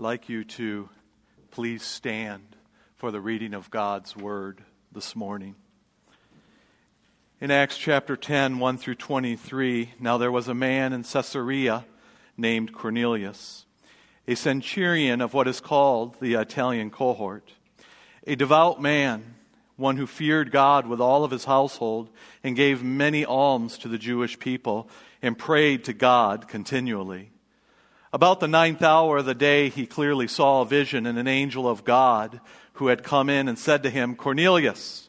like you to please stand for the reading of God's word this morning. In Acts chapter 10, 1 through 23, now there was a man in Caesarea named Cornelius, a centurion of what is called the Italian cohort, a devout man, one who feared God with all of his household and gave many alms to the Jewish people and prayed to God continually. About the ninth hour of the day, he clearly saw a vision and an angel of God who had come in and said to him, Cornelius.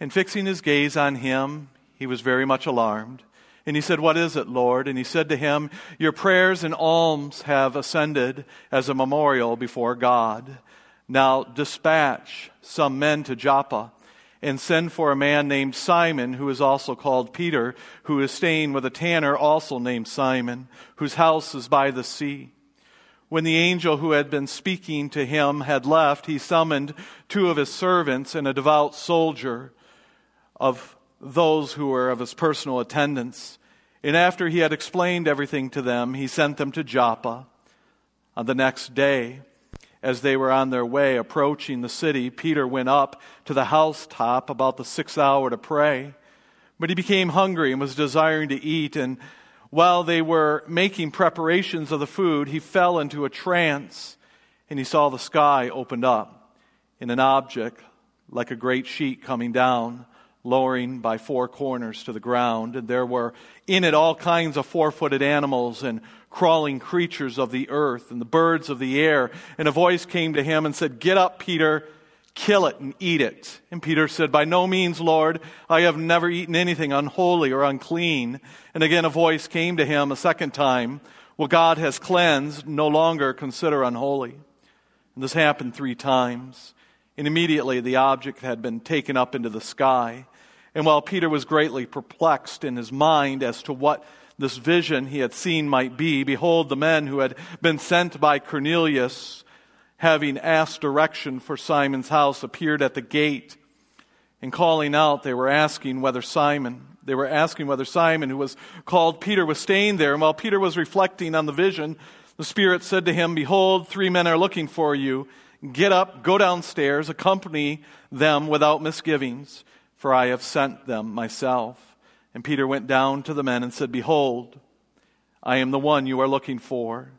And fixing his gaze on him, he was very much alarmed. And he said, What is it, Lord? And he said to him, Your prayers and alms have ascended as a memorial before God. Now dispatch some men to Joppa and send for a man named Simon, who is also called Peter, who is staying with a tanner also named Simon, whose house is by the sea. When the angel who had been speaking to him had left, he summoned two of his servants and a devout soldier of those who were of his personal attendants. And after he had explained everything to them, he sent them to Joppa. On the next day, as they were on their way approaching the city, Peter went up to the housetop about the sixth hour to pray. But he became hungry and was desiring to eat. And while they were making preparations of the food, he fell into a trance and he saw the sky opened up and an object like a great sheet coming down lowering by four corners to the ground. And there were in it all kinds of four footed animals and crawling creatures of the earth and the birds of the air. And a voice came to him and said, Get up, Peter, kill it and eat it. And Peter said, By no means, Lord, I have never eaten anything unholy or unclean. And again a voice came to him a second time, What God has cleansed, no longer consider unholy. And this happened three times. And immediately the object had been taken up into the sky. And while Peter was greatly perplexed in his mind as to what this vision he had seen might be, behold, the men who had been sent by Cornelius, having asked direction for Simon's house, appeared at the gate. And calling out, they were asking whether Simon, they were asking whether Simon, who was called Peter, was staying there. And while Peter was reflecting on the vision, the Spirit said to him, Behold, three men are looking for you. Get up, go downstairs, accompany them without misgivings for I have sent them myself. And Peter went down to the men and said, Behold, I am the one you are looking for.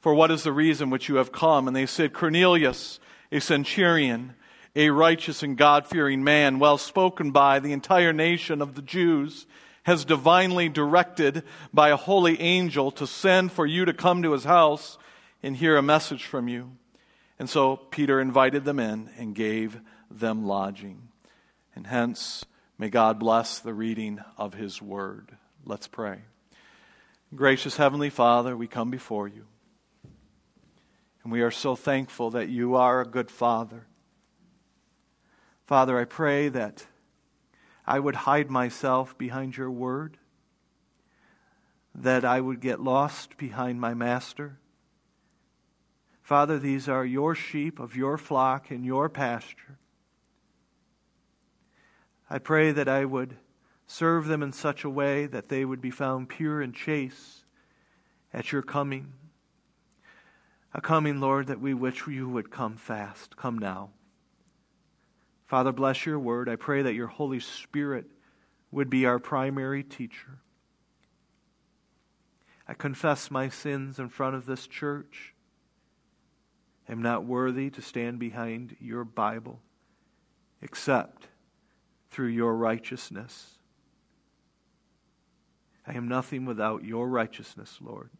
For what is the reason which you have come? And they said, Cornelius, a centurion, a righteous and God fearing man, well spoken by the entire nation of the Jews, has divinely directed by a holy angel to send for you to come to his house and hear a message from you. And so Peter invited them in and gave them lodging. And hence, may God bless the reading of His Word. Let's pray. Gracious Heavenly Father, we come before you. And we are so thankful that you are a good Father. Father, I pray that I would hide myself behind your word, that I would get lost behind my master. Father, these are your sheep of your flock in your pasture. I pray that I would serve them in such a way that they would be found pure and chaste at your coming. A coming, Lord, that we wish you would come fast. Come now. Father, bless your word. I pray that your Holy Spirit would be our primary teacher. I confess my sins in front of this church. I am not worthy to stand behind your Bible except through your righteousness. I am nothing without your righteousness, Lord.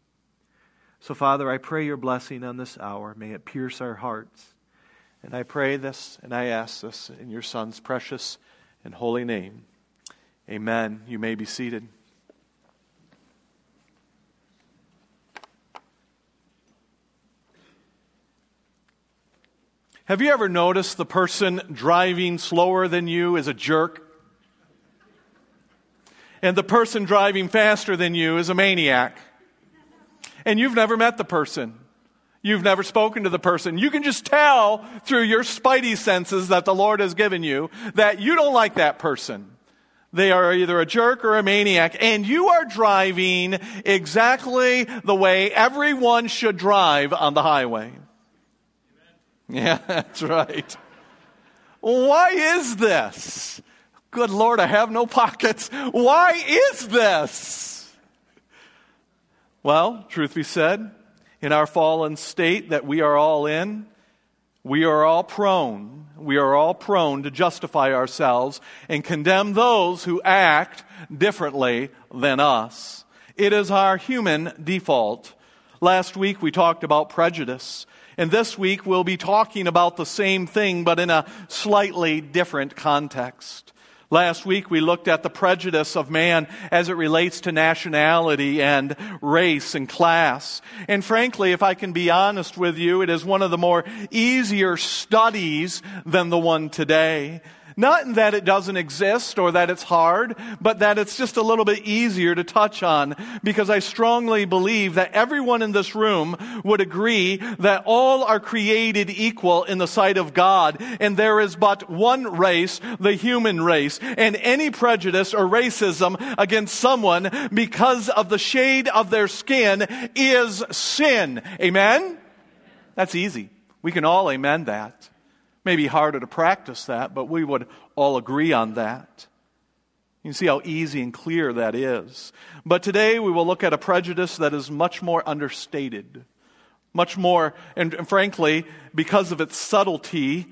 So, Father, I pray your blessing on this hour. May it pierce our hearts. And I pray this and I ask this in your Son's precious and holy name. Amen. You may be seated. Have you ever noticed the person driving slower than you is a jerk? And the person driving faster than you is a maniac. And you've never met the person. You've never spoken to the person. You can just tell through your spidey senses that the Lord has given you that you don't like that person. They are either a jerk or a maniac, and you are driving exactly the way everyone should drive on the highway. Yeah, that's right. Why is this? Good Lord, I have no pockets. Why is this? Well, truth be said, in our fallen state that we are all in, we are all prone, we are all prone to justify ourselves and condemn those who act differently than us. It is our human default. Last week we talked about prejudice. And this week we'll be talking about the same thing, but in a slightly different context. Last week we looked at the prejudice of man as it relates to nationality and race and class. And frankly, if I can be honest with you, it is one of the more easier studies than the one today. Not in that it doesn't exist or that it's hard, but that it's just a little bit easier to touch on because I strongly believe that everyone in this room would agree that all are created equal in the sight of God and there is but one race, the human race. And any prejudice or racism against someone because of the shade of their skin is sin. Amen? That's easy. We can all amen that. Maybe harder to practice that, but we would all agree on that. You can see how easy and clear that is. But today we will look at a prejudice that is much more understated. Much more, and frankly, because of its subtlety,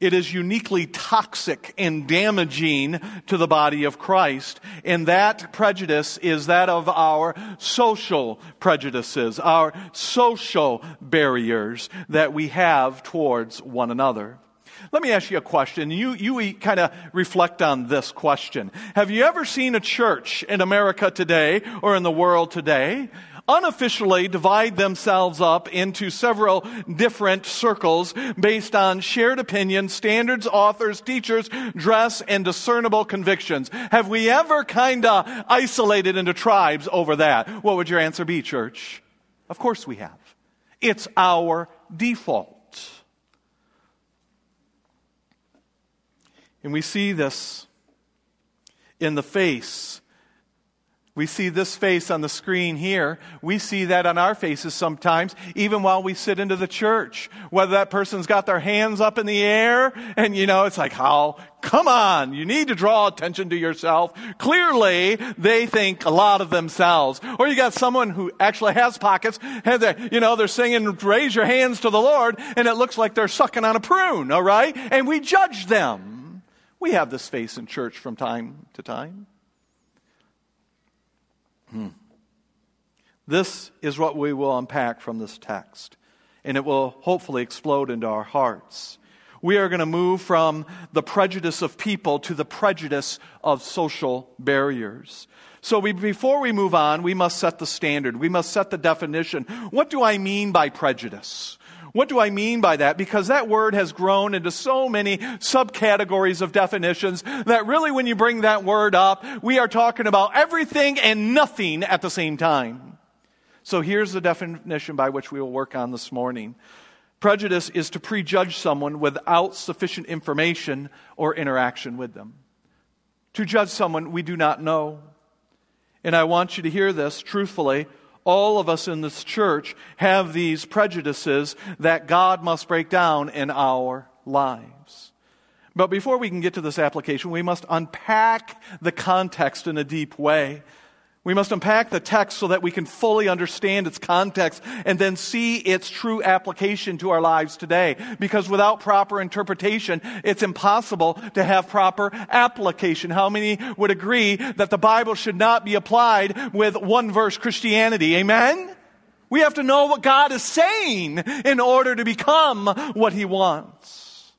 it is uniquely toxic and damaging to the body of Christ. And that prejudice is that of our social prejudices, our social barriers that we have towards one another. Let me ask you a question. You, you kind of reflect on this question. Have you ever seen a church in America today or in the world today unofficially divide themselves up into several different circles based on shared opinion, standards, authors, teachers, dress, and discernible convictions. Have we ever kind of isolated into tribes over that? What would your answer be, church? Of course we have. It's our default. And we see this in the face we see this face on the screen here. We see that on our faces sometimes, even while we sit into the church. Whether that person's got their hands up in the air, and you know, it's like, how, come on, you need to draw attention to yourself. Clearly, they think a lot of themselves. Or you got someone who actually has pockets, and they, you know, they're singing, raise your hands to the Lord, and it looks like they're sucking on a prune, alright? And we judge them. We have this face in church from time to time. Hmm. This is what we will unpack from this text, and it will hopefully explode into our hearts. We are going to move from the prejudice of people to the prejudice of social barriers. So we, before we move on, we must set the standard. We must set the definition. What do I mean by prejudice? What do I mean by that? Because that word has grown into so many subcategories of definitions that really when you bring that word up, we are talking about everything and nothing at the same time. So here's the definition by which we will work on this morning. Prejudice is to prejudge someone without sufficient information or interaction with them. To judge someone we do not know. And I want you to hear this truthfully all of us in this church have these prejudices that God must break down in our lives. But before we can get to this application, we must unpack the context in a deep way. We must unpack the text so that we can fully understand its context and then see its true application to our lives today. Because without proper interpretation, it's impossible to have proper application. How many would agree that the Bible should not be applied with one verse Christianity? Amen? We have to know what God is saying in order to become what He wants.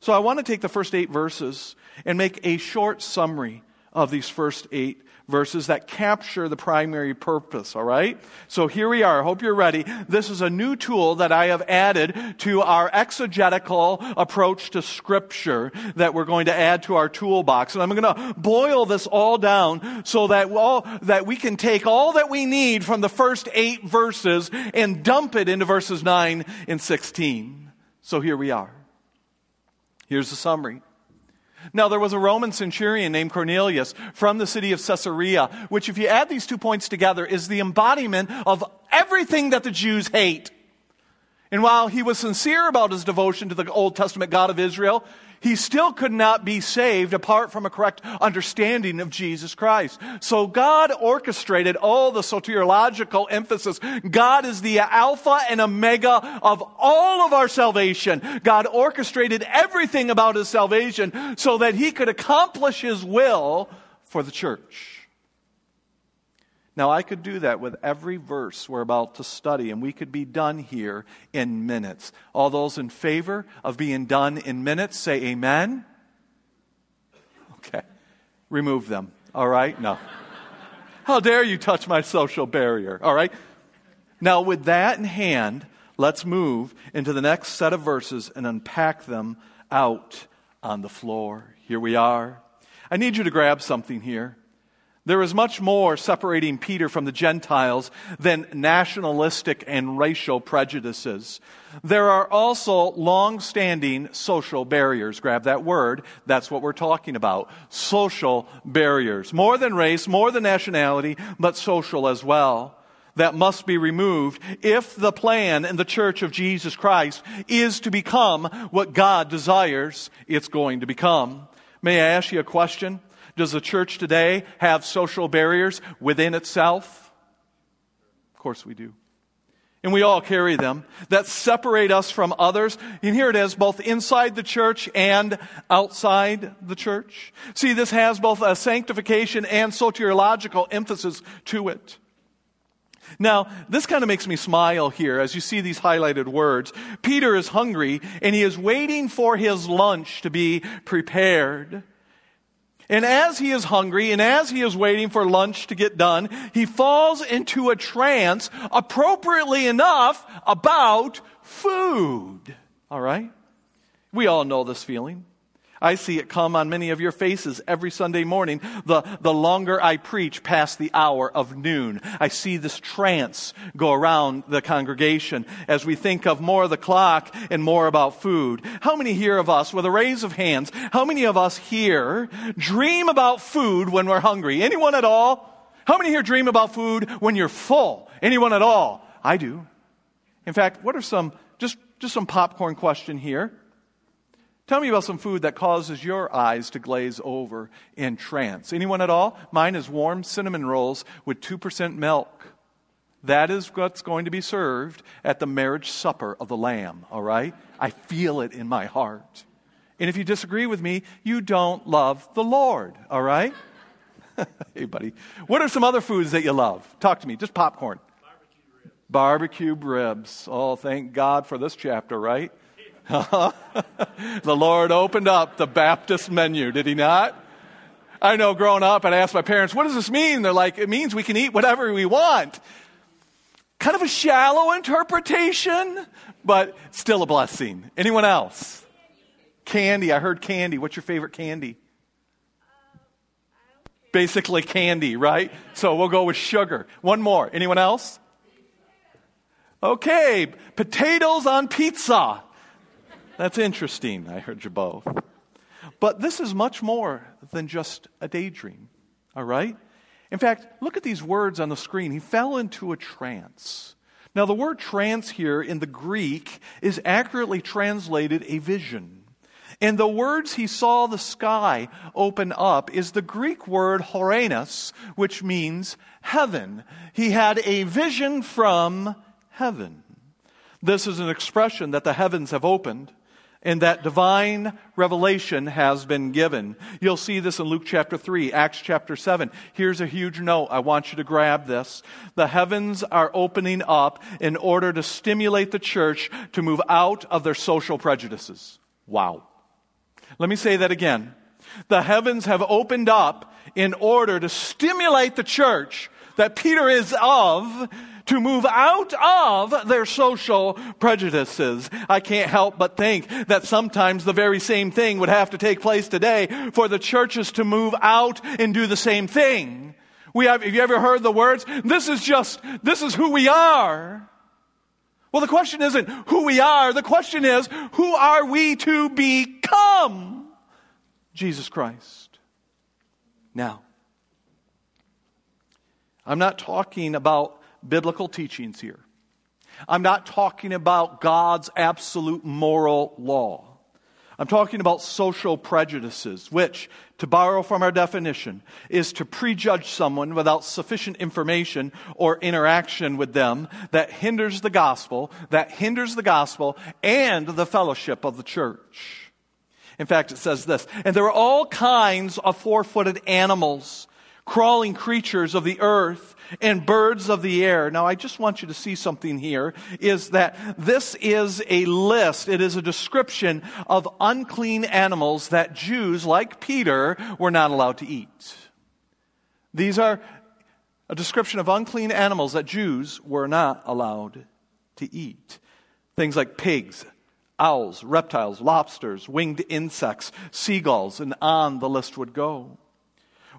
So I want to take the first eight verses and make a short summary of these first eight verses that capture the primary purpose, all right? So here we are. I hope you're ready. This is a new tool that I have added to our exegetical approach to scripture that we're going to add to our toolbox. And I'm going to boil this all down so that all, that we can take all that we need from the first eight verses and dump it into verses 9 and 16. So here we are. Here's the summary. Now, there was a Roman centurion named Cornelius from the city of Caesarea, which, if you add these two points together, is the embodiment of everything that the Jews hate. And while he was sincere about his devotion to the Old Testament God of Israel, he still could not be saved apart from a correct understanding of Jesus Christ. So God orchestrated all the soteriological emphasis. God is the Alpha and Omega of all of our salvation. God orchestrated everything about his salvation so that he could accomplish his will for the church. Now, I could do that with every verse we're about to study, and we could be done here in minutes. All those in favor of being done in minutes, say amen. Okay. Remove them. All right? No. How dare you touch my social barrier? All right? Now, with that in hand, let's move into the next set of verses and unpack them out on the floor. Here we are. I need you to grab something here. There is much more separating Peter from the Gentiles than nationalistic and racial prejudices. There are also long standing social barriers. Grab that word. That's what we're talking about. Social barriers. More than race, more than nationality, but social as well. That must be removed if the plan in the church of Jesus Christ is to become what God desires it's going to become. May I ask you a question? Does the church today have social barriers within itself? Of course we do. And we all carry them that separate us from others. And here it is, both inside the church and outside the church. See, this has both a sanctification and soteriological emphasis to it. Now, this kind of makes me smile here as you see these highlighted words. Peter is hungry and he is waiting for his lunch to be prepared. And as he is hungry and as he is waiting for lunch to get done, he falls into a trance, appropriately enough, about food. All right? We all know this feeling. I see it come on many of your faces every Sunday morning. The, the longer I preach past the hour of noon, I see this trance go around the congregation as we think of more of the clock and more about food. How many here of us, with a raise of hands, how many of us here dream about food when we're hungry? Anyone at all? How many here dream about food when you're full? Anyone at all? I do. In fact, what are some, just, just some popcorn question here. Tell me about some food that causes your eyes to glaze over in trance. Anyone at all? Mine is warm cinnamon rolls with 2% milk. That is what's going to be served at the marriage supper of the Lamb, all right? I feel it in my heart. And if you disagree with me, you don't love the Lord, all right? hey, buddy. What are some other foods that you love? Talk to me, just popcorn. Barbecue ribs. Barbecue ribs. Oh, thank God for this chapter, right? the Lord opened up the Baptist menu, did he not? I know growing up, and I asked my parents, what does this mean? They're like, it means we can eat whatever we want. Kind of a shallow interpretation, but still a blessing. Anyone else? Candy. I heard candy. What's your favorite candy? Basically candy, right? So we'll go with sugar. One more. Anyone else? Okay, potatoes on pizza. That's interesting. I heard you both. But this is much more than just a daydream, all right? In fact, look at these words on the screen. He fell into a trance. Now, the word trance here in the Greek is accurately translated a vision. And the words he saw the sky open up is the Greek word ouranos, which means heaven. He had a vision from heaven. This is an expression that the heavens have opened and that divine revelation has been given. You'll see this in Luke chapter 3, Acts chapter 7. Here's a huge note. I want you to grab this. The heavens are opening up in order to stimulate the church to move out of their social prejudices. Wow. Let me say that again. The heavens have opened up in order to stimulate the church that Peter is of to move out of their social prejudices. I can't help but think that sometimes the very same thing would have to take place today for the churches to move out and do the same thing. We have, have you ever heard the words? This is just, this is who we are. Well, the question isn't who we are. The question is, who are we to become? Jesus Christ. Now, I'm not talking about biblical teachings here. I'm not talking about God's absolute moral law. I'm talking about social prejudices, which, to borrow from our definition, is to prejudge someone without sufficient information or interaction with them that hinders the gospel, that hinders the gospel and the fellowship of the church. In fact, it says this, and there are all kinds of four footed animals, crawling creatures of the earth, and birds of the air. Now, I just want you to see something here is that this is a list, it is a description of unclean animals that Jews, like Peter, were not allowed to eat. These are a description of unclean animals that Jews were not allowed to eat. Things like pigs, owls, reptiles, lobsters, winged insects, seagulls, and on the list would go.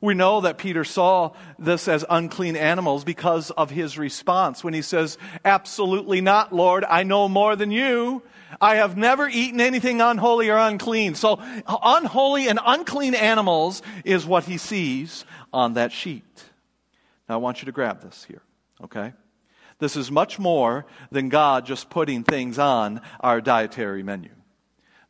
We know that Peter saw this as unclean animals because of his response when he says, Absolutely not, Lord. I know more than you. I have never eaten anything unholy or unclean. So, unholy and unclean animals is what he sees on that sheet. Now, I want you to grab this here, okay? This is much more than God just putting things on our dietary menu.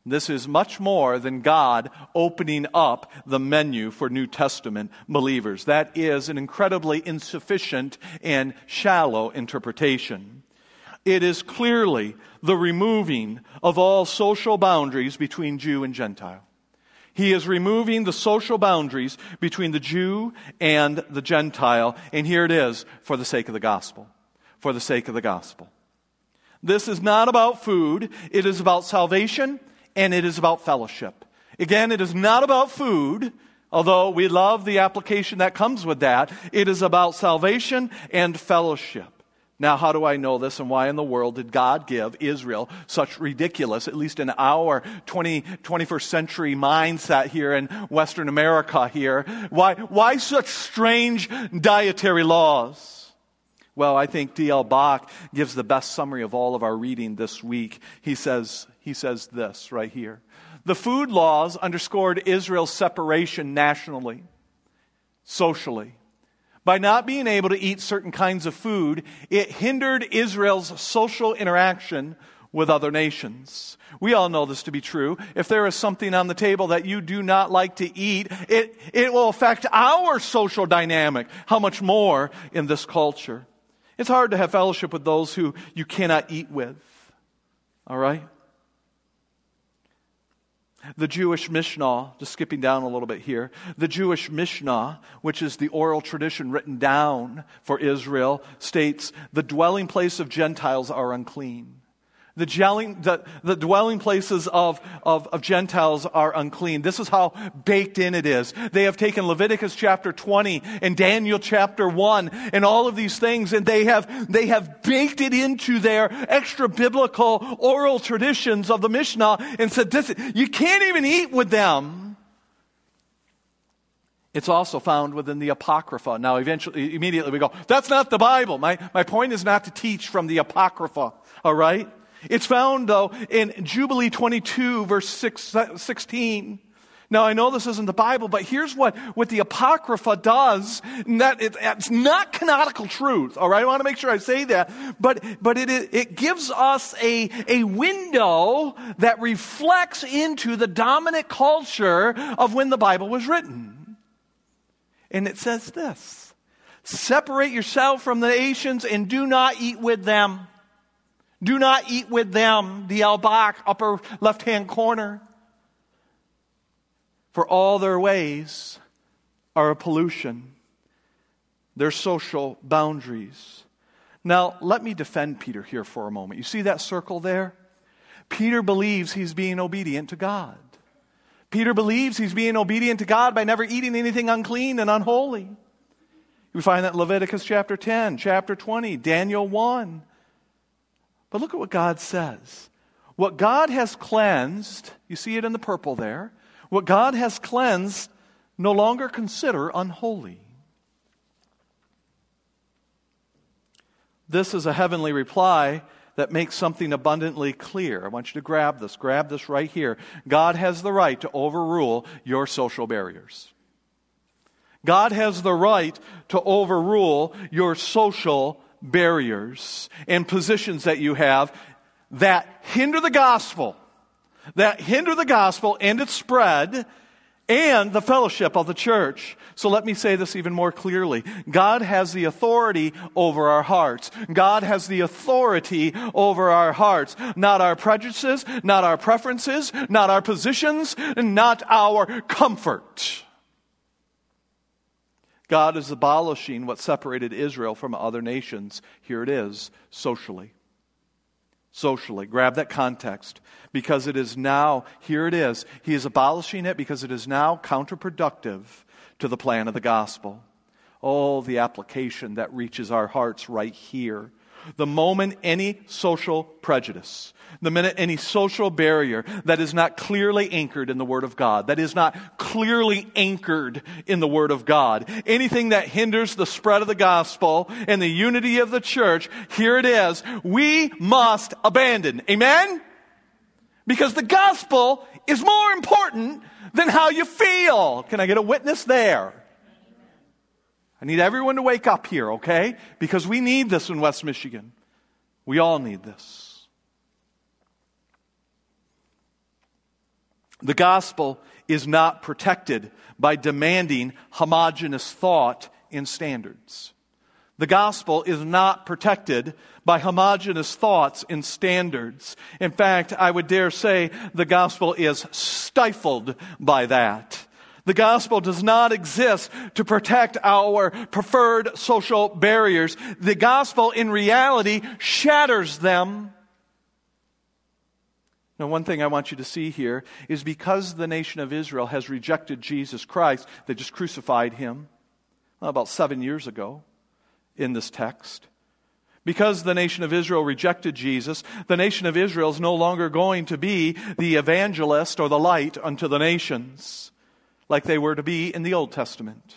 This is much more than God opening up the menu for New Testament believers. That is an incredibly insufficient and shallow interpretation. It is clearly the removing of all social boundaries between Jew and Gentile. He is removing the social boundaries between the Jew and the Gentile, and here it is for the sake of the gospel. For the sake of the gospel. This is not about food, it is about salvation and it is about fellowship. Again, it is not about food, although we love the application that comes with that. It is about salvation and fellowship. Now, how do I know this and why in the world did God give Israel such ridiculous, at least in our 20, 21st century mindset here in Western America here? Why, why such strange dietary laws? Well, I think D.L. Bock gives the best summary of all of our reading this week. He says, he says this right here. The food laws underscored Israel's separation nationally, socially. By not being able to eat certain kinds of food, it hindered Israel's social interaction with other nations. We all know this to be true. If there is something on the table that you do not like to eat, it, it will affect our social dynamic. How much more in this culture? It's hard to have fellowship with those who you cannot eat with. All right? The Jewish Mishnah, just skipping down a little bit here, the Jewish Mishnah, which is the oral tradition written down for Israel, states the dwelling place of Gentiles are unclean. The dwelling, the, the dwelling places of, of, of, Gentiles are unclean. This is how baked in it is. They have taken Leviticus chapter 20 and Daniel chapter 1 and all of these things and they have, they have baked it into their extra biblical oral traditions of the Mishnah and said, this, you can't even eat with them. It's also found within the Apocrypha. Now, eventually, immediately we go, that's not the Bible. My, my point is not to teach from the Apocrypha, all right? It's found, though, in Jubilee 22, verse 6, 16. Now, I know this isn't the Bible, but here's what, what the Apocrypha does. That it, it's not canonical truth, all right? I want to make sure I say that. But, but it, it gives us a, a window that reflects into the dominant culture of when the Bible was written. And it says this Separate yourself from the nations and do not eat with them. Do not eat with them, the Al-Baq, upper left hand corner. For all their ways are a pollution, their social boundaries. Now, let me defend Peter here for a moment. You see that circle there? Peter believes he's being obedient to God. Peter believes he's being obedient to God by never eating anything unclean and unholy. We find that in Leviticus chapter 10, chapter 20, Daniel 1. But look at what God says. What God has cleansed, you see it in the purple there, what God has cleansed, no longer consider unholy. This is a heavenly reply that makes something abundantly clear. I want you to grab this. Grab this right here. God has the right to overrule your social barriers. God has the right to overrule your social barriers and positions that you have that hinder the gospel, that hinder the gospel and its spread and the fellowship of the church. So let me say this even more clearly. God has the authority over our hearts. God has the authority over our hearts. Not our prejudices, not our preferences, not our positions, not our comfort. God is abolishing what separated Israel from other nations. Here it is, socially. Socially. Grab that context. Because it is now, here it is. He is abolishing it because it is now counterproductive to the plan of the gospel. Oh, the application that reaches our hearts right here. The moment any social prejudice, the minute any social barrier that is not clearly anchored in the Word of God, that is not clearly anchored in the Word of God, anything that hinders the spread of the gospel and the unity of the church, here it is, we must abandon. Amen? Because the gospel is more important than how you feel. Can I get a witness there? I need everyone to wake up here, okay? Because we need this in West Michigan. We all need this. The gospel is not protected by demanding homogenous thought and standards. The gospel is not protected by homogenous thoughts and standards. In fact, I would dare say the gospel is stifled by that. The gospel does not exist to protect our preferred social barriers. The gospel, in reality, shatters them now, one thing I want you to see here is because the nation of Israel has rejected Jesus Christ, they just crucified him well, about seven years ago in this text. Because the nation of Israel rejected Jesus, the nation of Israel is no longer going to be the evangelist or the light unto the nations like they were to be in the Old Testament.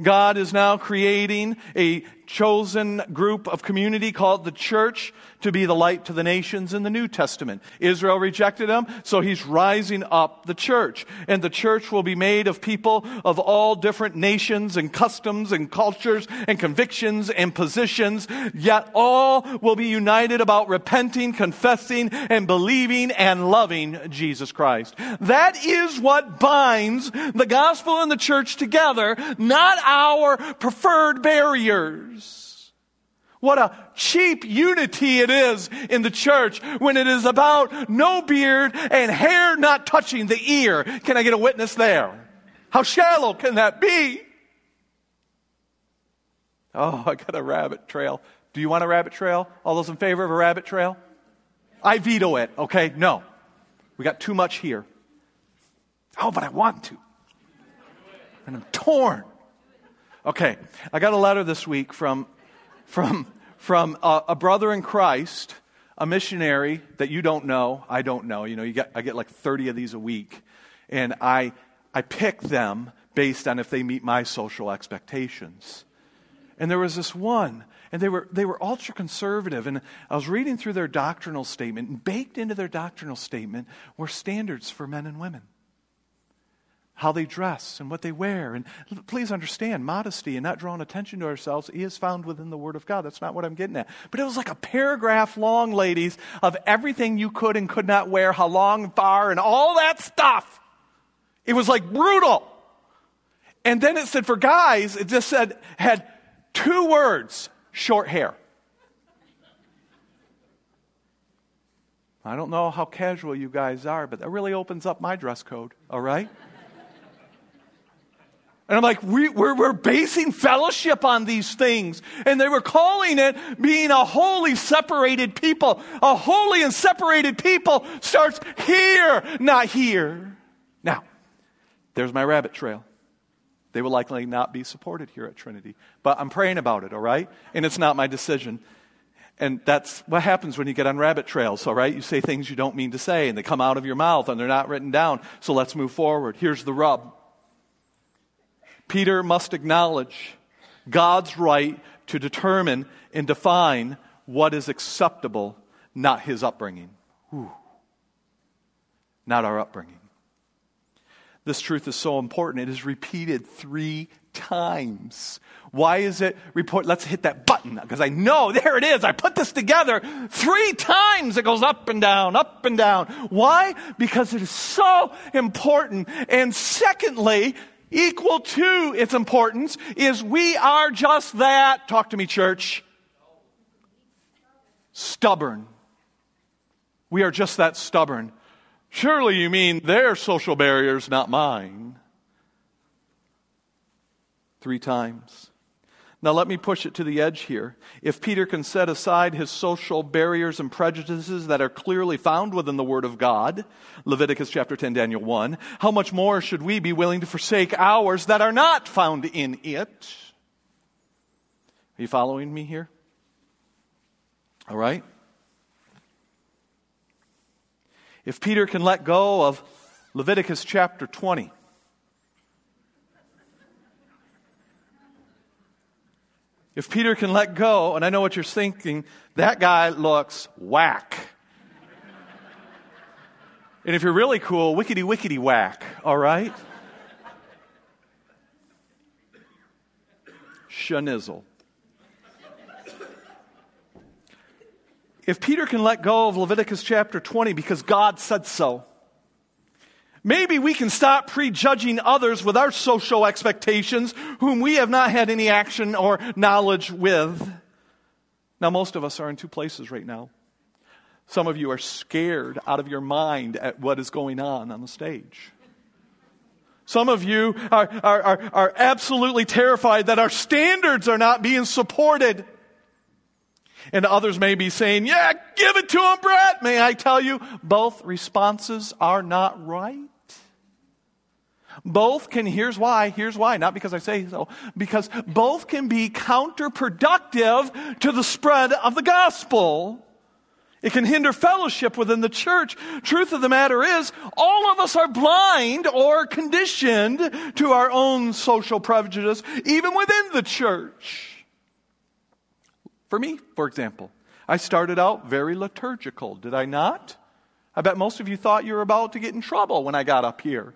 God is now creating a chosen group of community called the church to be the light to the nations in the New Testament. Israel rejected him, so he's rising up the church. And the church will be made of people of all different nations and customs and cultures and convictions and positions, yet all will be united about repenting, confessing, and believing and loving Jesus Christ. That is what binds the gospel and the church together, not our preferred barriers. What a cheap unity it is in the church when it is about no beard and hair not touching the ear. Can I get a witness there? How shallow can that be? Oh, I got a rabbit trail. Do you want a rabbit trail? All those in favor of a rabbit trail? I veto it, okay? No. We got too much here. Oh, but I want to. And I'm torn. Okay, I got a letter this week from from, from a, a, brother in Christ, a missionary that you don't know, I don't know. You know, you get, I get like 30 of these a week. And I, I pick them based on if they meet my social expectations. And there was this one, and they were, they were ultra conservative. And I was reading through their doctrinal statement, and baked into their doctrinal statement were standards for men and women how they dress and what they wear. And please understand, modesty and not drawing attention to ourselves is found within the Word of God. That's not what I'm getting at. But it was like a paragraph long, ladies, of everything you could and could not wear, how long far, and all that stuff. It was like brutal. And then it said for guys, it just said, had two words short hair. I don't know how casual you guys are, but that really opens up my dress code, all right? And I'm like, we, we're, we're basing fellowship on these things. And they were calling it being a holy separated people. A holy and separated people starts here, not here. Now, there's my rabbit trail. They will likely not be supported here at Trinity. But I'm praying about it, all right? And it's not my decision. And that's what happens when you get on rabbit trails, all right? You say things you don't mean to say, and they come out of your mouth, and they're not written down. So let's move forward. Here's the rub Peter must acknowledge God's right to determine and define what is acceptable, not his upbringing. Not our upbringing. This truth is so important. It is repeated three times. Why is it report? Let's hit that button because I know there it is. I put this together three times. It goes up and down, up and down. Why? Because it is so important. And secondly, equal to its importance is we are just that. Talk to me, church. Stubborn. We are just that stubborn. Surely you mean their social barriers, not mine. Three times. Now, let me push it to the edge here. If Peter can set aside his social barriers and prejudices that are clearly found within the Word of God, Leviticus chapter 10, Daniel 1, how much more should we be willing to forsake ours that are not found in it? Are you following me here? All right? If Peter can let go of Leviticus chapter 20, If Peter can let go, and I know what you're thinking, that guy looks whack. and if you're really cool, wickety wickety whack, all right? Shanizzle. If Peter can let go of Leviticus chapter 20 because God said so, Maybe we can stop prejudging others with our social expectations whom we have not had any action or knowledge with. Now, most of us are in two places right now. Some of you are scared out of your mind at what is going on on the stage. Some of you are, are, are, are absolutely terrified that our standards are not being supported. And others may be saying, Yeah, give it to him, Brett. May I tell you, both responses are not right. Both can, here's why, here's why, not because I say so, because both can be counterproductive to the spread of the gospel. It can hinder fellowship within the church. Truth of the matter is, all of us are blind or conditioned to our own social prejudice, even within the church. For me, for example, I started out very liturgical, did I not? I bet most of you thought you were about to get in trouble when I got up here.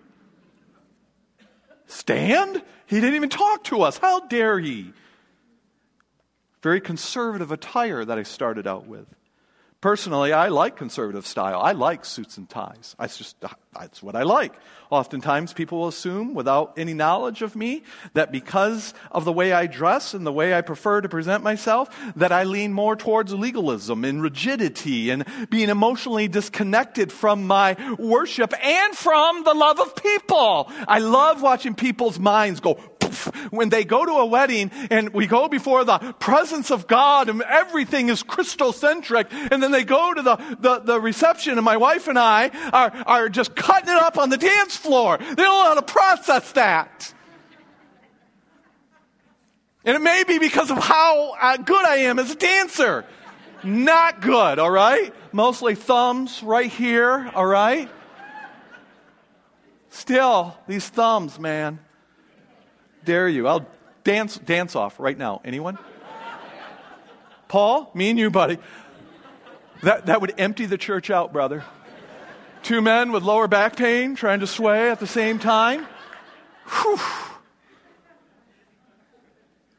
Stand? He didn't even talk to us. How dare he? Very conservative attire that I started out with. Personally, I like conservative style. I like suits and ties. I just, that's what I like. Oftentimes, people will assume, without any knowledge of me, that because of the way I dress and the way I prefer to present myself, that I lean more towards legalism and rigidity and being emotionally disconnected from my worship and from the love of people. I love watching people's minds go when they go to a wedding and we go before the presence of God and everything is Christocentric. and then they go to the, the, the reception, and my wife and I are, are just cutting it up on the dance floor. They don't know how to process that. And it may be because of how uh, good I am as a dancer. Not good, all right? Mostly thumbs right here, all right? Still, these thumbs, man dare you? I'll dance, dance off right now. Anyone? Paul, me and you, buddy. That, that would empty the church out, brother. Two men with lower back pain trying to sway at the same time. Whew.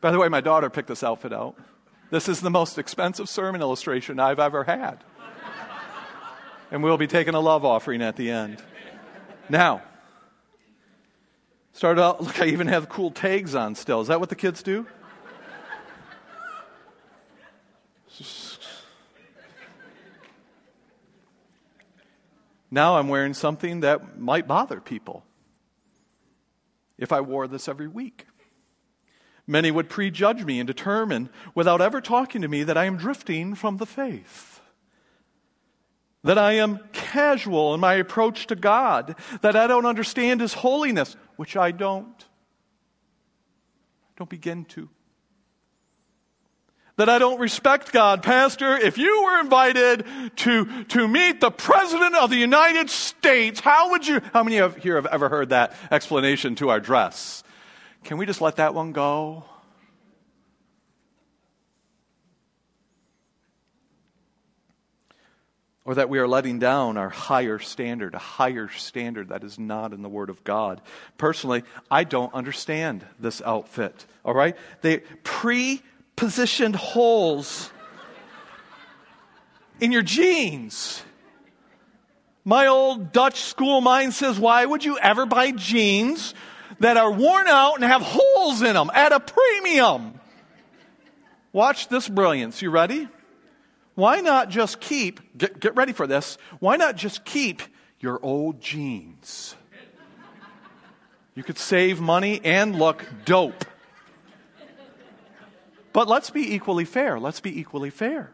By the way, my daughter picked this outfit out. This is the most expensive sermon illustration I've ever had. And we'll be taking a love offering at the end. Now, Started out, look, I even have cool tags on still. Is that what the kids do? Now I'm wearing something that might bother people if I wore this every week. Many would prejudge me and determine, without ever talking to me, that I am drifting from the faith that I am casual in my approach to God, that I don't understand His holiness, which I don't. Don't begin to. That I don't respect God. Pastor, if you were invited to, to meet the President of the United States, how would you? How many of you here have ever heard that explanation to our dress? Can we just let that one go? Or that we are letting down our higher standard, a higher standard that is not in the Word of God. Personally, I don't understand this outfit, all right? They pre positioned holes in your jeans. My old Dutch school mind says, why would you ever buy jeans that are worn out and have holes in them at a premium? Watch this brilliance. You ready? Why not just keep, get, get ready for this, why not just keep your old jeans? You could save money and look dope. But let's be equally fair. Let's be equally fair.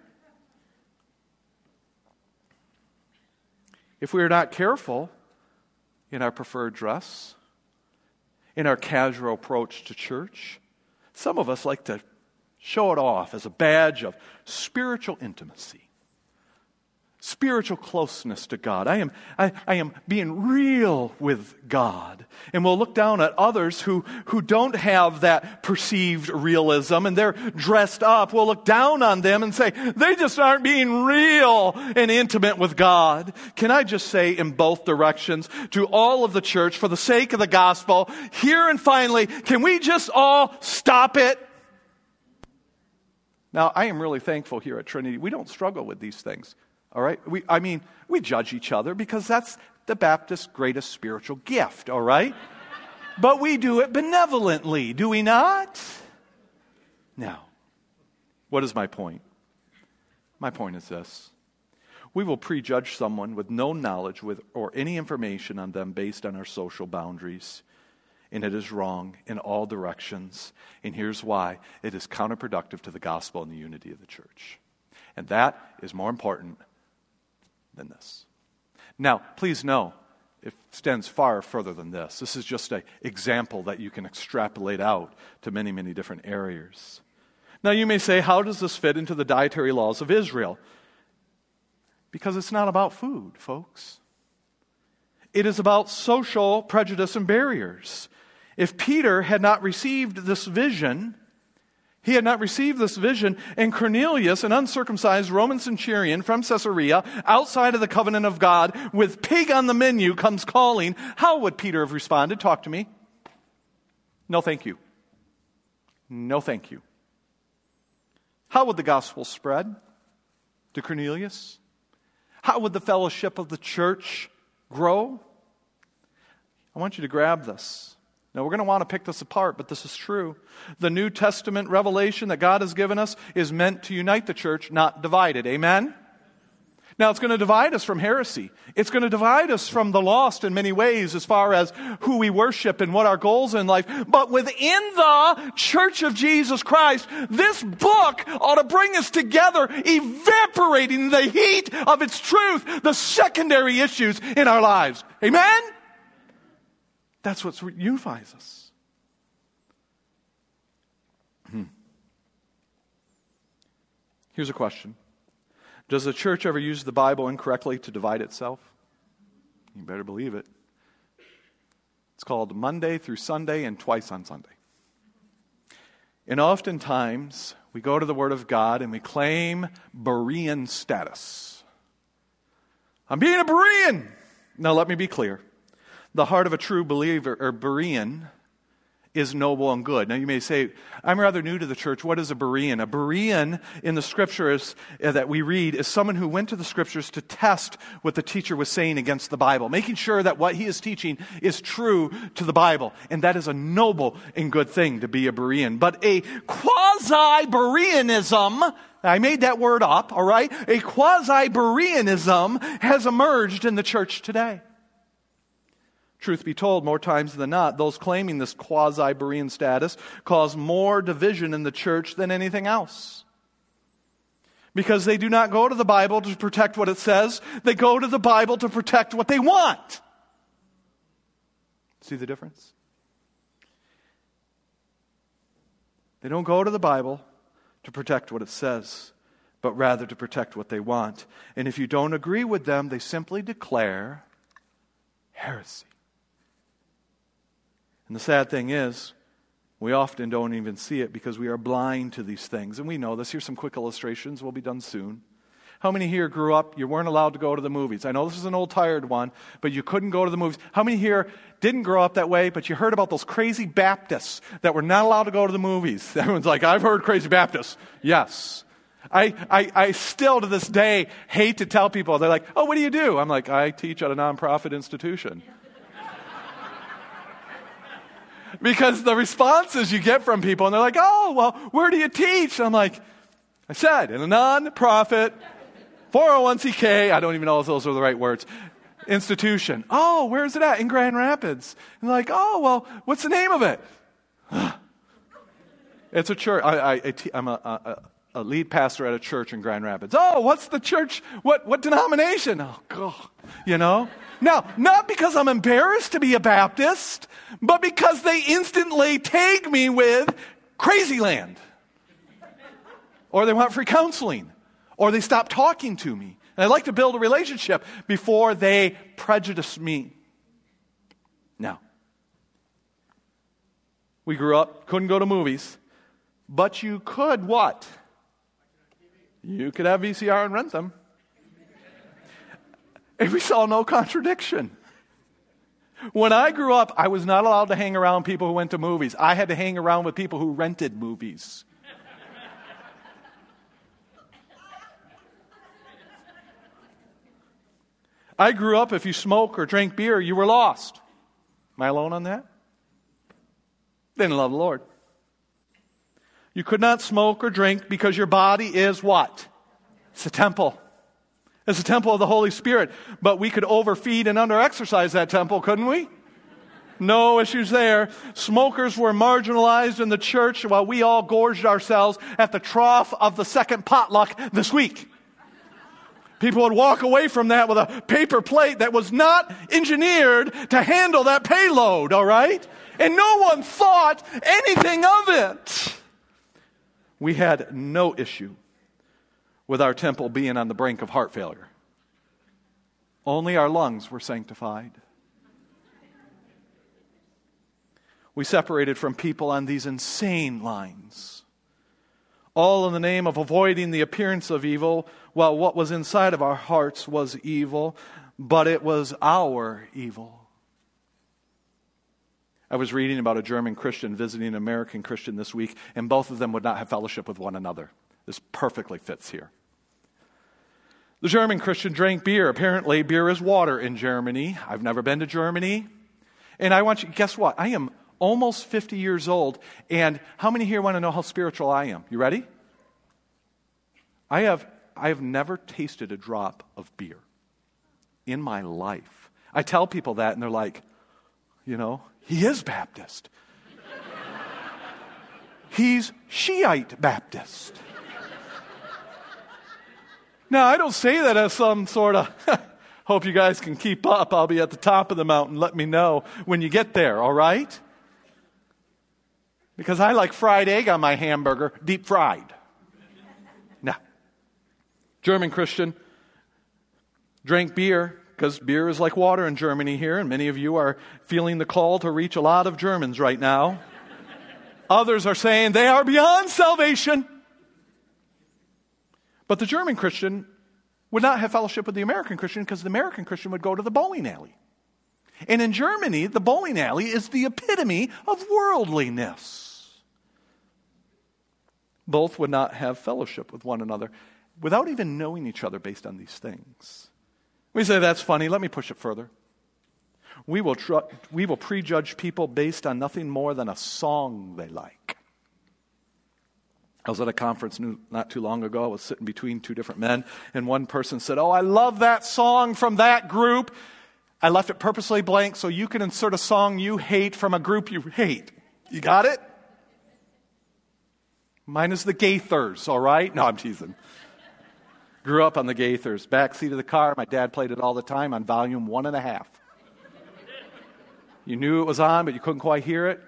If we are not careful in our preferred dress, in our casual approach to church, some of us like to Show it off as a badge of spiritual intimacy, spiritual closeness to God. I am, I, I, am being real with God. And we'll look down at others who, who don't have that perceived realism and they're dressed up. We'll look down on them and say, they just aren't being real and intimate with God. Can I just say in both directions to all of the church, for the sake of the gospel, here and finally, can we just all stop it? Now, I am really thankful here at Trinity. We don't struggle with these things. All right? We, I mean, we judge each other because that's the Baptist's greatest spiritual gift, all right? but we do it benevolently, do we not? Now, what is my point? My point is this. We will prejudge someone with no knowledge with, or any information on them based on our social boundaries and it is wrong in all directions. And here's why it is counterproductive to the gospel and the unity of the church. And that is more important than this. Now, please know, it extends far further than this. This is just an example that you can extrapolate out to many, many different areas. Now, you may say, how does this fit into the dietary laws of Israel? Because it's not about food, folks. It is about social prejudice and barriers. If Peter had not received this vision, he had not received this vision, and Cornelius, an uncircumcised Roman centurion from Caesarea, outside of the covenant of God, with pig on the menu, comes calling, how would Peter have responded? Talk to me. No, thank you. No, thank you. How would the gospel spread to Cornelius? How would the fellowship of the church grow? I want you to grab this. Now, we're going to want to pick this apart, but this is true. The New Testament revelation that God has given us is meant to unite the church, not divide it. Amen? Now, it's going to divide us from heresy. It's going to divide us from the lost in many ways as far as who we worship and what our goals in life. But within the church of Jesus Christ, this book ought to bring us together, evaporating the heat of its truth, the secondary issues in our lives. Amen? That's what unifies us. Hmm. Here's a question Does the church ever use the Bible incorrectly to divide itself? You better believe it. It's called Monday through Sunday and twice on Sunday. And oftentimes, we go to the Word of God and we claim Berean status. I'm being a Berean. Now, let me be clear. The heart of a true believer, or Berean, is noble and good. Now you may say, I'm rather new to the church. What is a Berean? A Berean in the scriptures uh, that we read is someone who went to the scriptures to test what the teacher was saying against the Bible, making sure that what he is teaching is true to the Bible. And that is a noble and good thing to be a Berean. But a quasi Bereanism I made that word up, all right? A quasi Bereanism has emerged in the church today. Truth be told, more times than not, those claiming this quasi Berean status cause more division in the church than anything else. Because they do not go to the Bible to protect what it says, they go to the Bible to protect what they want. See the difference? They don't go to the Bible to protect what it says, but rather to protect what they want. And if you don't agree with them, they simply declare heresy. And the sad thing is, we often don't even see it because we are blind to these things. And we know this. Here's some quick illustrations. We'll be done soon. How many here grew up, you weren't allowed to go to the movies? I know this is an old tired one, but you couldn't go to the movies. How many here didn't grow up that way, but you heard about those crazy Baptists that were not allowed to go to the movies? Everyone's like, I've heard crazy Baptists. Yes. I, I, I still to this day hate to tell people, they're like, oh, what do you do? I'm like, I teach at a nonprofit institution. Because the responses you get from people, and they're like, oh, well, where do you teach? I'm like, I said, in a nonprofit, 401k, I don't even know if those are the right words, institution. Oh, where's it at? In Grand Rapids. And they're like, oh, well, what's the name of it? it's a church. I, I, I'm a, a, a lead pastor at a church in Grand Rapids. Oh, what's the church? What, what denomination? Oh, God. You know? Now, not because I'm embarrassed to be a Baptist, but because they instantly tag me with crazy land. Or they want free counseling. Or they stop talking to me. And I like to build a relationship before they prejudice me. Now, we grew up, couldn't go to movies, but you could what? You could have VCR and rent them. And we saw no contradiction. When I grew up, I was not allowed to hang around people who went to movies. I had to hang around with people who rented movies. I grew up, if you smoke or drank beer, you were lost. Am I alone on that? Didn't love the Lord. You could not smoke or drink because your body is what? It's a temple. It's a temple of the Holy Spirit. But we could overfeed and underexercise that temple, couldn't we? No issues there. Smokers were marginalized in the church while we all gorged ourselves at the trough of the second potluck this week. People would walk away from that with a paper plate that was not engineered to handle that payload, all right? And no one thought anything of it we had no issue with our temple being on the brink of heart failure. Only our lungs were sanctified. We separated from people on these insane lines, all in the name of avoiding the appearance of evil, while what was inside of our hearts was evil, but it was our evil. I was reading about a German Christian visiting an American Christian this week, and both of them would not have fellowship with one another. This perfectly fits here. The German Christian drank beer. Apparently, beer is water in Germany. I've never been to Germany. And I want you, guess what? I am almost 50 years old, and how many here want to know how spiritual I am? You ready? I have, I have never tasted a drop of beer in my life. I tell people that, and they're like, you know, he is Baptist. He's Shiite Baptist. Now, I don't say that as some sort of, hope you guys can keep up. I'll be at the top of the mountain. Let me know when you get there, all right? Because I like fried egg on my hamburger, deep fried. Now, German Christian drank beer because beer is like water in Germany here, and many of you are feeling the call to reach a lot of Germans right now. Others are saying they are beyond salvation. But the German Christian would not have fellowship with the American Christian because the American Christian would go to the bowling alley. And in Germany, the bowling alley is the epitome of worldliness. Both would not have fellowship with one another without even knowing each other based on these things. We say, that's funny. Let me push it further. We will, tr- we will prejudge people based on nothing more than a song they like. I was at a conference not too long ago. I was sitting between two different men, and one person said, Oh, I love that song from that group. I left it purposely blank so you can insert a song you hate from a group you hate. You got it? Mine is the Gaithers, all right? No, I'm teasing. Grew up on the Gaithers. Back seat of the car, my dad played it all the time on volume one and a half. You knew it was on, but you couldn't quite hear it.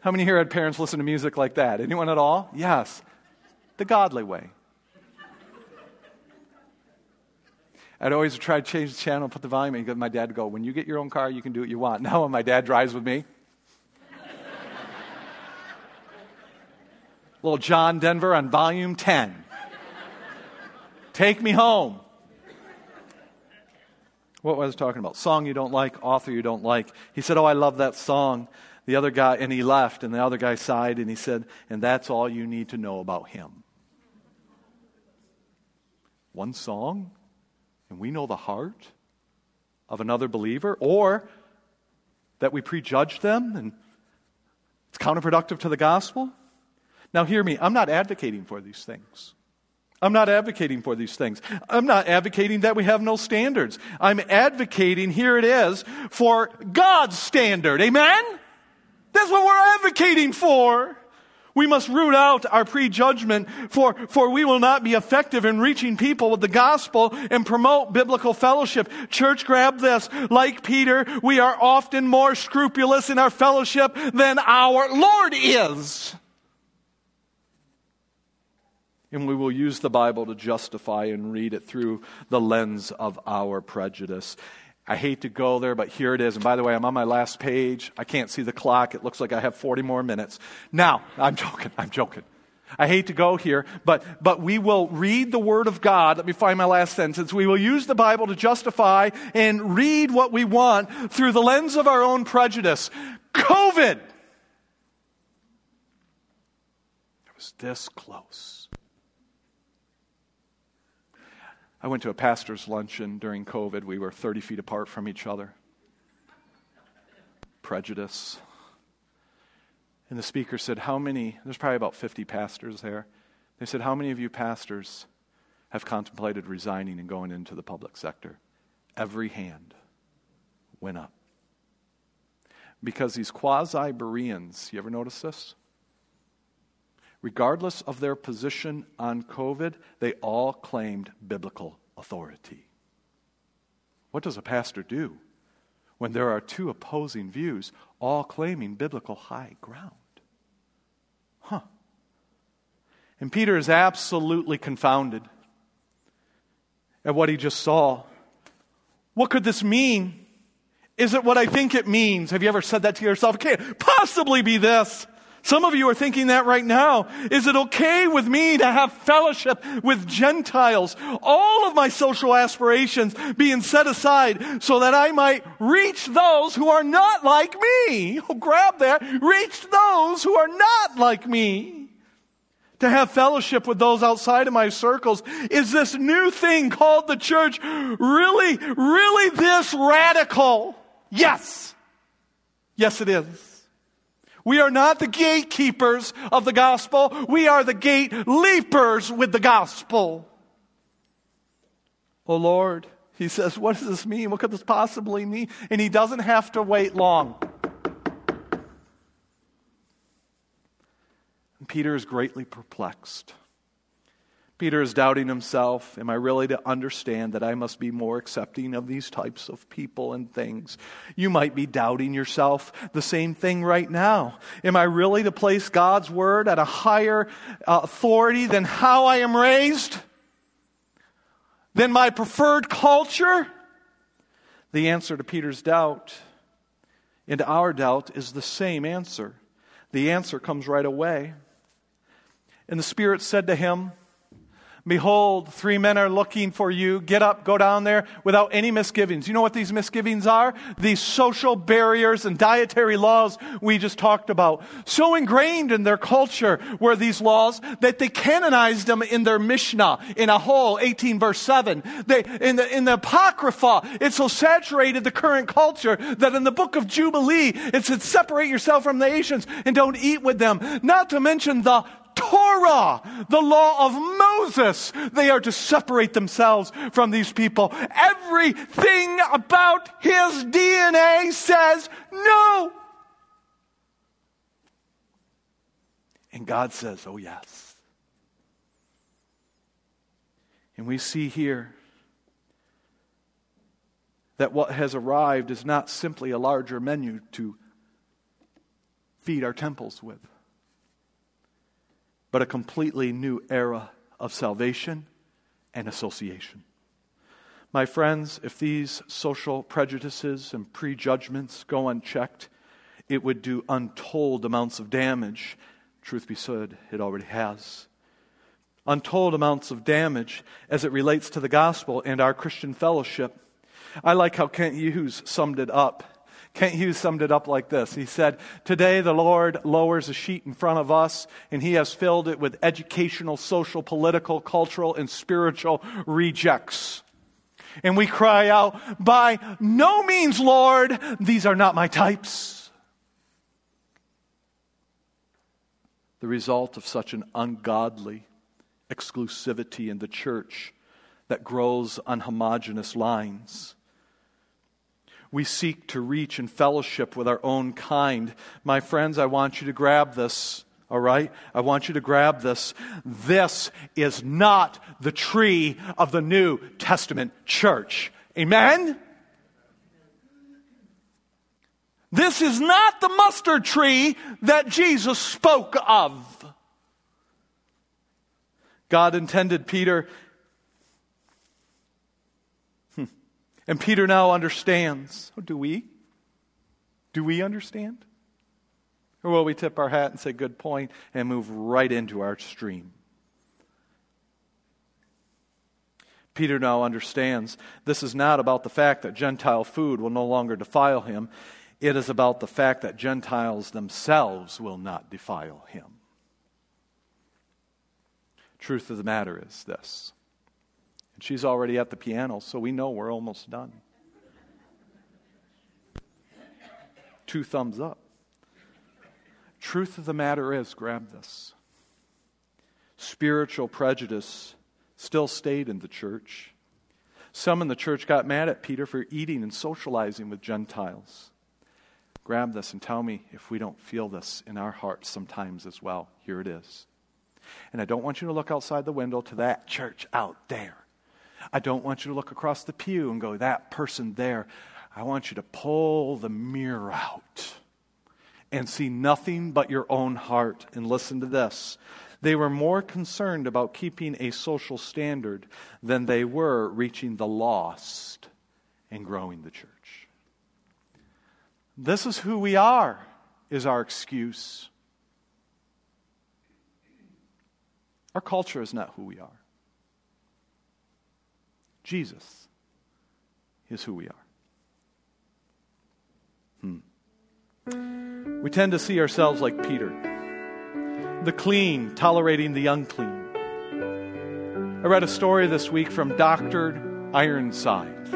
How many here had parents listen to music like that? Anyone at all? Yes. The godly way. I'd always try to change the channel, put the volume in, and my dad would go, When you get your own car, you can do what you want. Now, when my dad drives with me, little John Denver on volume 10. Take me home. What was I talking about? Song you don't like, author you don't like. He said, Oh, I love that song. The other guy, and he left, and the other guy sighed, and he said, And that's all you need to know about him. One song, and we know the heart of another believer, or that we prejudge them and it's counterproductive to the gospel. Now, hear me, I'm not advocating for these things. I'm not advocating for these things. I'm not advocating that we have no standards. I'm advocating, here it is, for God's standard. Amen? That's what we're advocating for. We must root out our prejudgment, for, for we will not be effective in reaching people with the gospel and promote biblical fellowship. Church, grab this. Like Peter, we are often more scrupulous in our fellowship than our Lord is. And we will use the Bible to justify and read it through the lens of our prejudice. I hate to go there, but here it is. And by the way, I'm on my last page. I can't see the clock. It looks like I have 40 more minutes. Now, I'm joking. I'm joking. I hate to go here, but, but we will read the Word of God. Let me find my last sentence. We will use the Bible to justify and read what we want through the lens of our own prejudice. COVID! It was this close. I went to a pastor's luncheon during COVID. We were 30 feet apart from each other. Prejudice. And the speaker said, How many, there's probably about 50 pastors there. They said, How many of you pastors have contemplated resigning and going into the public sector? Every hand went up. Because these quasi Bereans, you ever notice this? Regardless of their position on COVID, they all claimed biblical authority. What does a pastor do when there are two opposing views, all claiming biblical high ground? Huh. And Peter is absolutely confounded at what he just saw. What could this mean? Is it what I think it means? Have you ever said that to yourself? It can't possibly be this. Some of you are thinking that right now. Is it okay with me to have fellowship with Gentiles? All of my social aspirations being set aside so that I might reach those who are not like me. Oh, grab that. Reach those who are not like me. To have fellowship with those outside of my circles. Is this new thing called the church really, really this radical? Yes. Yes, it is. We are not the gatekeepers of the gospel. We are the gate leapers with the gospel. Oh Lord, he says, what does this mean? What could this possibly mean? And he doesn't have to wait long. And Peter is greatly perplexed. Peter is doubting himself. Am I really to understand that I must be more accepting of these types of people and things? You might be doubting yourself the same thing right now. Am I really to place God's word at a higher uh, authority than how I am raised? Than my preferred culture? The answer to Peter's doubt and our doubt is the same answer. The answer comes right away. And the Spirit said to him, Behold, three men are looking for you. Get up, go down there without any misgivings. You know what these misgivings are? These social barriers and dietary laws we just talked about. So ingrained in their culture were these laws that they canonized them in their Mishnah, in a whole 18 verse 7. They, in, the, in the Apocrypha, it so saturated the current culture that in the book of Jubilee, it said, separate yourself from the nations and don't eat with them. Not to mention the Torah, the law of Moses. They are to separate themselves from these people. Everything about his DNA says no. And God says, oh, yes. And we see here that what has arrived is not simply a larger menu to feed our temples with but a completely new era of salvation and association. My friends, if these social prejudices and prejudgments go unchecked, it would do untold amounts of damage. Truth be said, it already has. untold amounts of damage as it relates to the gospel and our Christian fellowship. I like how Kent Hughes summed it up. Kent Hughes summed it up like this. He said, Today the Lord lowers a sheet in front of us, and He has filled it with educational, social, political, cultural, and spiritual rejects. And we cry out, By no means, Lord, these are not my types. The result of such an ungodly exclusivity in the church that grows on homogenous lines. We seek to reach and fellowship with our own kind. My friends, I want you to grab this, all right? I want you to grab this. This is not the tree of the New Testament church. Amen? This is not the mustard tree that Jesus spoke of. God intended Peter. Hmm. And Peter now understands. Oh, do we? Do we understand? Or will we tip our hat and say, good point, and move right into our stream? Peter now understands this is not about the fact that Gentile food will no longer defile him. It is about the fact that Gentiles themselves will not defile him. Truth of the matter is this. And she's already at the piano, so we know we're almost done. Two thumbs up. Truth of the matter is, grab this. Spiritual prejudice still stayed in the church. Some in the church got mad at Peter for eating and socializing with Gentiles. Grab this and tell me if we don't feel this in our hearts sometimes as well. Here it is. And I don't want you to look outside the window to that church out there. I don't want you to look across the pew and go, that person there. I want you to pull the mirror out and see nothing but your own heart. And listen to this. They were more concerned about keeping a social standard than they were reaching the lost and growing the church. This is who we are, is our excuse. Our culture is not who we are. Jesus is who we are. Hmm. We tend to see ourselves like Peter the clean, tolerating the unclean. I read a story this week from Dr. Ironside.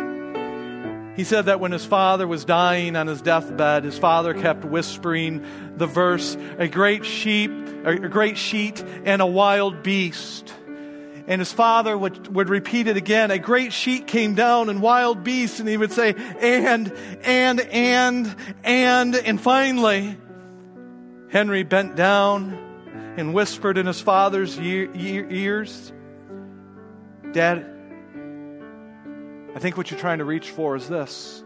He said that when his father was dying on his deathbed, his father kept whispering the verse, a great sheep, a great sheet and a wild beast. And his father would, would repeat it again. A great sheet came down and wild beasts. And he would say, and, and, and, and, and finally, Henry bent down and whispered in his father's ear, ear, ears, Dad, I think what you're trying to reach for is this.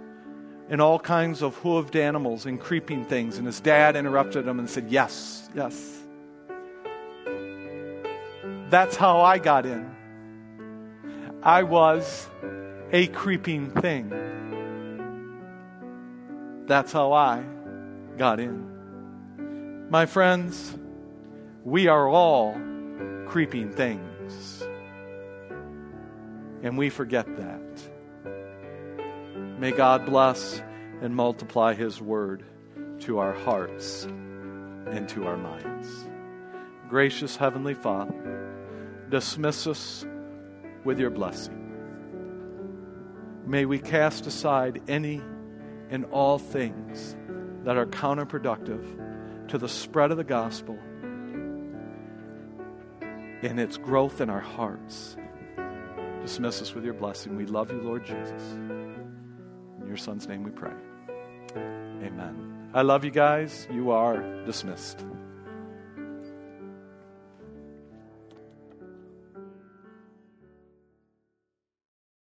And all kinds of hooved animals and creeping things. And his dad interrupted him and said, Yes, yes. That's how I got in. I was a creeping thing. That's how I got in. My friends, we are all creeping things. And we forget that. May God bless and multiply His word to our hearts and to our minds. Gracious Heavenly Father, dismiss us with your blessing. May we cast aside any and all things that are counterproductive to the spread of the gospel and its growth in our hearts. Dismiss us with your blessing. We love you, Lord Jesus. In your Son's name we pray. Amen. I love you guys. You are dismissed.